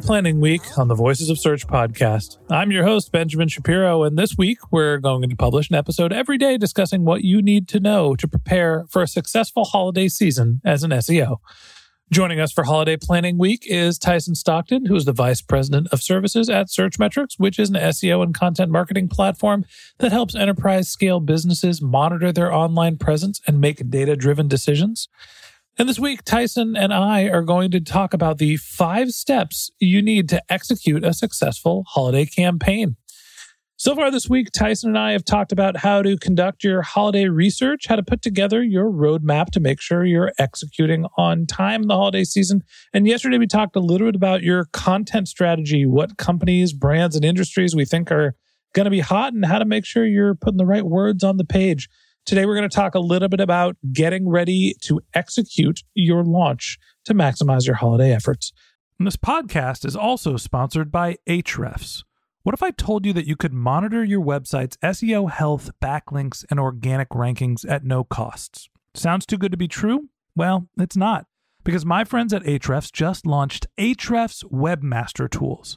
Planning Week on the Voices of Search podcast. I'm your host, Benjamin Shapiro, and this week we're going to publish an episode every day discussing what you need to know to prepare for a successful holiday season as an SEO. Joining us for Holiday Planning Week is Tyson Stockton, who is the Vice President of Services at Searchmetrics, which is an SEO and content marketing platform that helps enterprise scale businesses monitor their online presence and make data driven decisions. And this week, Tyson and I are going to talk about the five steps you need to execute a successful holiday campaign. So far this week, Tyson and I have talked about how to conduct your holiday research, how to put together your roadmap to make sure you're executing on time in the holiday season. And yesterday, we talked a little bit about your content strategy, what companies, brands, and industries we think are going to be hot, and how to make sure you're putting the right words on the page. Today, we're going to talk a little bit about getting ready to execute your launch to maximize your holiday efforts. And this podcast is also sponsored by Ahrefs. What if I told you that you could monitor your website's SEO health, backlinks, and organic rankings at no costs? Sounds too good to be true? Well, it's not, because my friends at Ahrefs just launched Ahrefs Webmaster Tools.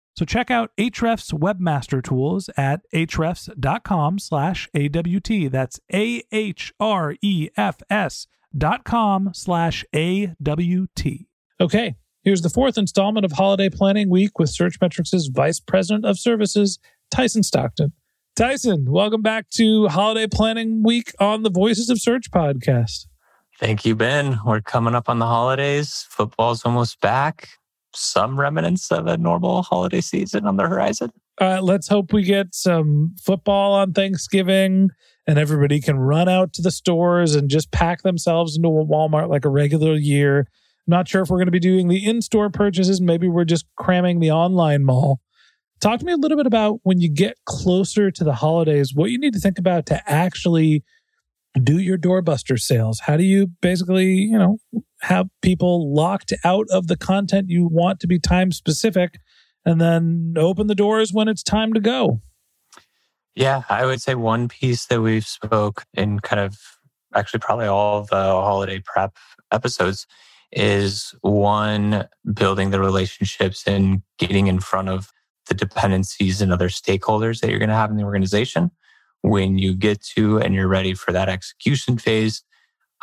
So check out Ahrefs Webmaster Tools at ahrefs.com slash AWT. That's A-H-R-E-F-S dot com slash A-W-T. Okay, here's the fourth installment of Holiday Planning Week with Searchmetrics' Vice President of Services, Tyson Stockton. Tyson, welcome back to Holiday Planning Week on the Voices of Search podcast. Thank you, Ben. We're coming up on the holidays. Football's almost back. Some remnants of a normal holiday season on the horizon. Uh, let's hope we get some football on Thanksgiving and everybody can run out to the stores and just pack themselves into a Walmart like a regular year. Not sure if we're going to be doing the in store purchases. Maybe we're just cramming the online mall. Talk to me a little bit about when you get closer to the holidays, what you need to think about to actually do your doorbuster sales. How do you basically, you know, have people locked out of the content you want to be time specific and then open the doors when it's time to go? Yeah, I would say one piece that we've spoke in kind of actually probably all the holiday prep episodes is one building the relationships and getting in front of the dependencies and other stakeholders that you're going to have in the organization. When you get to and you're ready for that execution phase,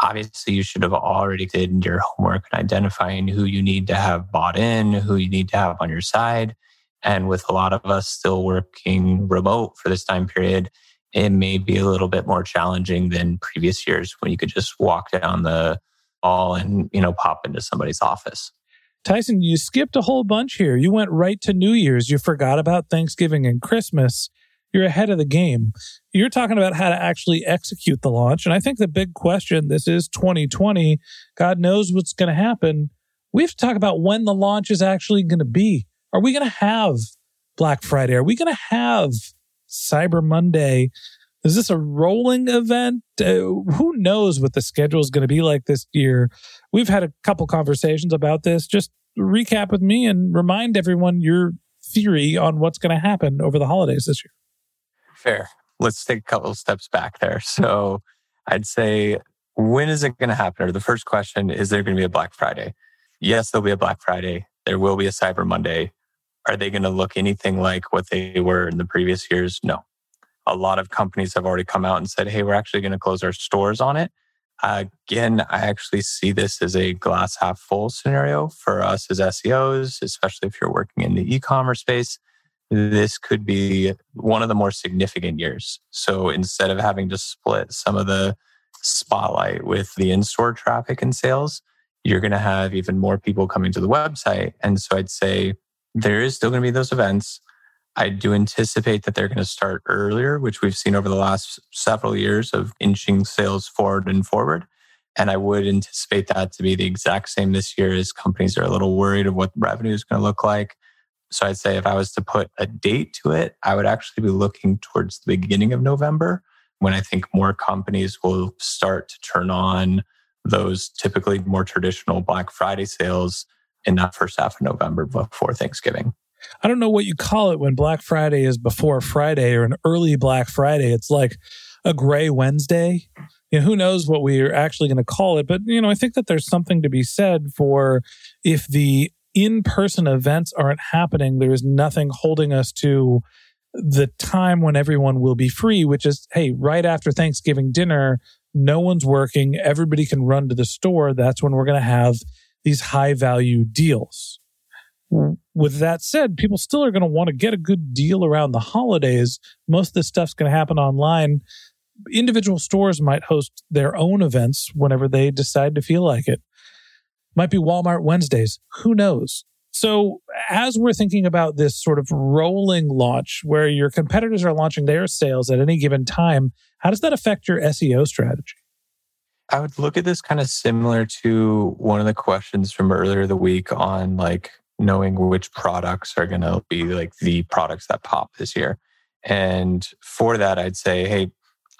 obviously you should have already did your homework and identifying who you need to have bought in, who you need to have on your side. And with a lot of us still working remote for this time period, it may be a little bit more challenging than previous years when you could just walk down the hall and, you know, pop into somebody's office. Tyson, you skipped a whole bunch here. You went right to New Year's. You forgot about Thanksgiving and Christmas. You're ahead of the game. You're talking about how to actually execute the launch. And I think the big question this is 2020. God knows what's going to happen. We have to talk about when the launch is actually going to be. Are we going to have Black Friday? Are we going to have Cyber Monday? Is this a rolling event? Uh, who knows what the schedule is going to be like this year? We've had a couple conversations about this. Just recap with me and remind everyone your theory on what's going to happen over the holidays this year. Fair. Let's take a couple of steps back there. So I'd say, when is it going to happen? Or the first question, is there going to be a Black Friday? Yes, there'll be a Black Friday. There will be a Cyber Monday. Are they going to look anything like what they were in the previous years? No. A lot of companies have already come out and said, hey, we're actually going to close our stores on it. Again, I actually see this as a glass half full scenario for us as SEOs, especially if you're working in the e commerce space. This could be one of the more significant years. So instead of having to split some of the spotlight with the in store traffic and sales, you're going to have even more people coming to the website. And so I'd say there is still going to be those events. I do anticipate that they're going to start earlier, which we've seen over the last several years of inching sales forward and forward. And I would anticipate that to be the exact same this year as companies are a little worried of what revenue is going to look like. So I'd say if I was to put a date to it, I would actually be looking towards the beginning of November when I think more companies will start to turn on those typically more traditional Black Friday sales in that first half of November before Thanksgiving. I don't know what you call it when Black Friday is before Friday or an early Black Friday. It's like a gray Wednesday. You know, who knows what we are actually going to call it? But, you know, I think that there's something to be said for if the in person events aren't happening, there is nothing holding us to the time when everyone will be free, which is, hey, right after Thanksgiving dinner, no one's working, everybody can run to the store. That's when we're going to have these high value deals with that said, people still are going to want to get a good deal around the holidays. Most of this stuff's going to happen online. Individual stores might host their own events whenever they decide to feel like it. Might be Walmart Wednesdays. Who knows? So, as we're thinking about this sort of rolling launch where your competitors are launching their sales at any given time, how does that affect your SEO strategy? I would look at this kind of similar to one of the questions from earlier the week on like knowing which products are going to be like the products that pop this year. And for that, I'd say, hey,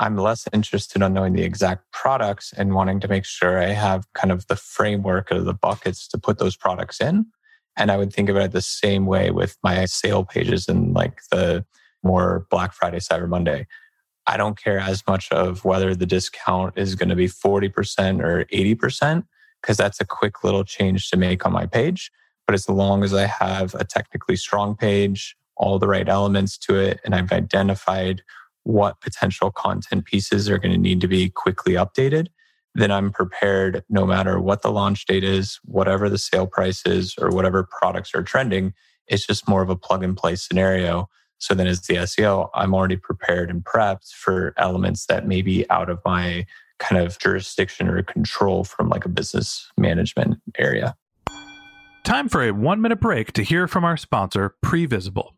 I'm less interested on knowing the exact products and wanting to make sure I have kind of the framework of the buckets to put those products in. And I would think about it the same way with my sale pages and like the more Black Friday, Cyber Monday. I don't care as much of whether the discount is going to be 40% or 80%, because that's a quick little change to make on my page. But as long as I have a technically strong page, all the right elements to it, and I've identified what potential content pieces are going to need to be quickly updated, then I'm prepared no matter what the launch date is, whatever the sale price is, or whatever products are trending. It's just more of a plug and play scenario. So then, as the SEO, I'm already prepared and prepped for elements that may be out of my kind of jurisdiction or control from like a business management area. Time for a one minute break to hear from our sponsor, Previsible.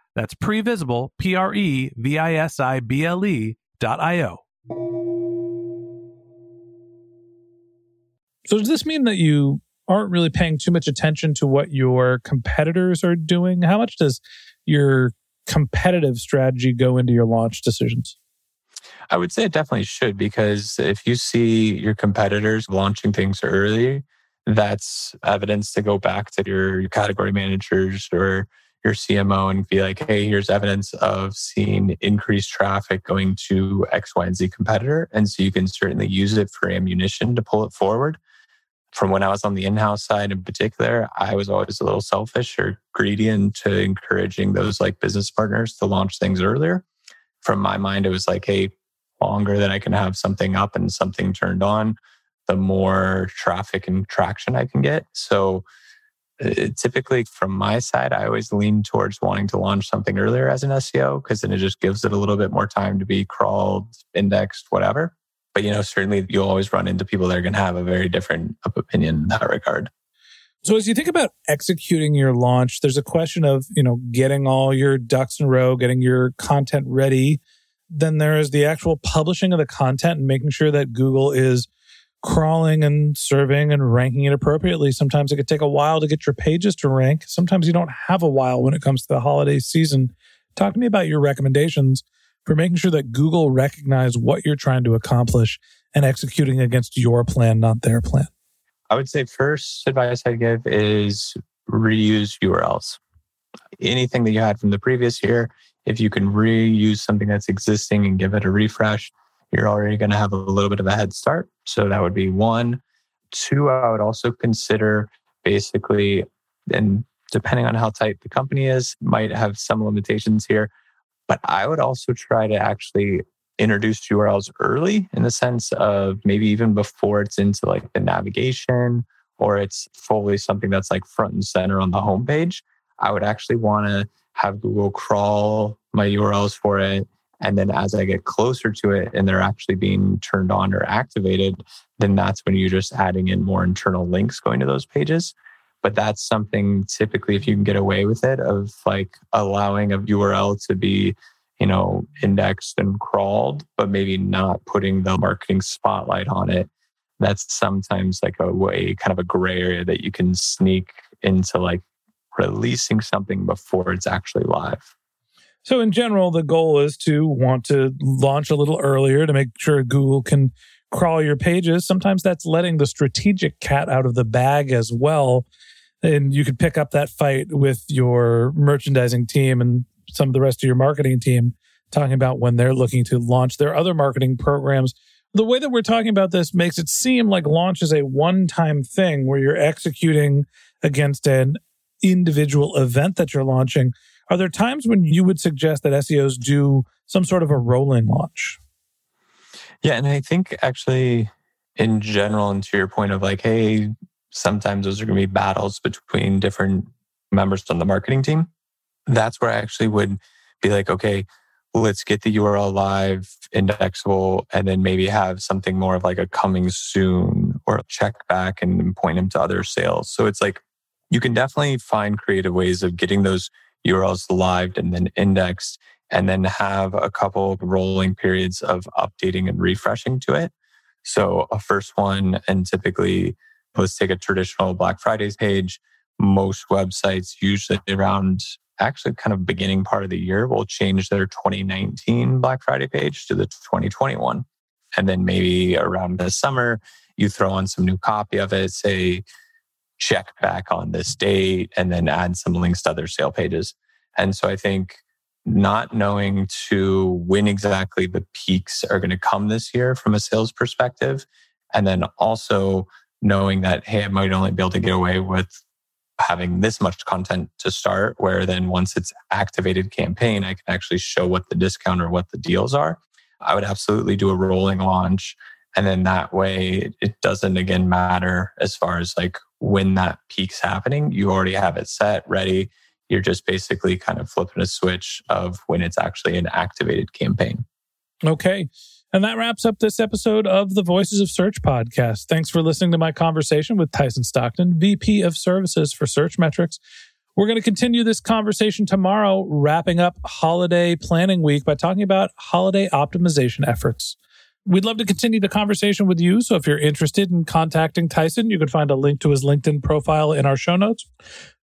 that's previsible, P R E V I S I B L E dot I O. So, does this mean that you aren't really paying too much attention to what your competitors are doing? How much does your competitive strategy go into your launch decisions? I would say it definitely should because if you see your competitors launching things early, that's evidence to go back to your category managers or your CMO and be like, hey, here's evidence of seeing increased traffic going to X, Y, and Z competitor. And so you can certainly use it for ammunition to pull it forward. From when I was on the in house side in particular, I was always a little selfish or greedy into encouraging those like business partners to launch things earlier. From my mind, it was like, hey, longer that I can have something up and something turned on, the more traffic and traction I can get. So uh, typically from my side, I always lean towards wanting to launch something earlier as an SEO because then it just gives it a little bit more time to be crawled, indexed, whatever. But you know, certainly you'll always run into people that are going to have a very different opinion in that regard. So as you think about executing your launch, there's a question of, you know, getting all your ducks in a row, getting your content ready. Then there is the actual publishing of the content and making sure that Google is crawling and serving and ranking it appropriately. Sometimes it could take a while to get your pages to rank. Sometimes you don't have a while when it comes to the holiday season. Talk to me about your recommendations for making sure that Google recognize what you're trying to accomplish and executing against your plan, not their plan. I would say first advice I'd give is reuse URLs. Anything that you had from the previous year, if you can reuse something that's existing and give it a refresh, you're already going to have a little bit of a head start. So that would be one. Two, I would also consider basically, and depending on how tight the company is, might have some limitations here. But I would also try to actually introduce URLs early in the sense of maybe even before it's into like the navigation or it's fully something that's like front and center on the homepage. I would actually want to have Google crawl my URLs for it and then as I get closer to it and they're actually being turned on or activated, then that's when you're just adding in more internal links going to those pages. But that's something typically, if you can get away with it, of like allowing a URL to be, you know, indexed and crawled, but maybe not putting the marketing spotlight on it. That's sometimes like a way, kind of a gray area that you can sneak into like releasing something before it's actually live. So, in general, the goal is to want to launch a little earlier to make sure Google can crawl your pages. Sometimes that's letting the strategic cat out of the bag as well. And you could pick up that fight with your merchandising team and some of the rest of your marketing team, talking about when they're looking to launch their other marketing programs. The way that we're talking about this makes it seem like launch is a one time thing where you're executing against an individual event that you're launching. Are there times when you would suggest that SEOs do some sort of a rolling launch? Yeah, and I think actually in general, and to your point of like, hey, sometimes those are going to be battles between different members on the marketing team. That's where I actually would be like, okay, let's get the URL live, indexable, and then maybe have something more of like a coming soon or check back and point them to other sales. So it's like you can definitely find creative ways of getting those URLs live and then indexed, and then have a couple rolling periods of updating and refreshing to it. So a first one, and typically let's take a traditional Black Fridays page. Most websites usually around actually kind of beginning part of the year will change their 2019 Black Friday page to the 2021. And then maybe around the summer, you throw on some new copy of it, say check back on this date and then add some links to other sale pages. And so I think not knowing to when exactly the peaks are going to come this year from a sales perspective. And then also knowing that, hey, I might only be able to get away with having this much content to start, where then once it's activated campaign, I can actually show what the discount or what the deals are. I would absolutely do a rolling launch. And then that way it doesn't again matter as far as like when that peak's happening, you already have it set, ready. You're just basically kind of flipping a switch of when it's actually an activated campaign. Okay. And that wraps up this episode of the Voices of Search podcast. Thanks for listening to my conversation with Tyson Stockton, VP of Services for Searchmetrics. We're going to continue this conversation tomorrow, wrapping up holiday planning week by talking about holiday optimization efforts. We'd love to continue the conversation with you. So if you're interested in contacting Tyson, you can find a link to his LinkedIn profile in our show notes.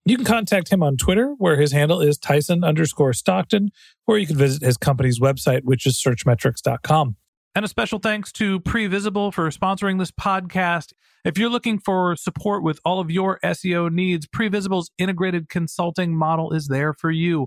You can contact him on Twitter, where his handle is Tyson underscore Stockton, or you can visit his company's website, which is searchmetrics.com. And a special thanks to Previsible for sponsoring this podcast. If you're looking for support with all of your SEO needs, Previsible's integrated consulting model is there for you.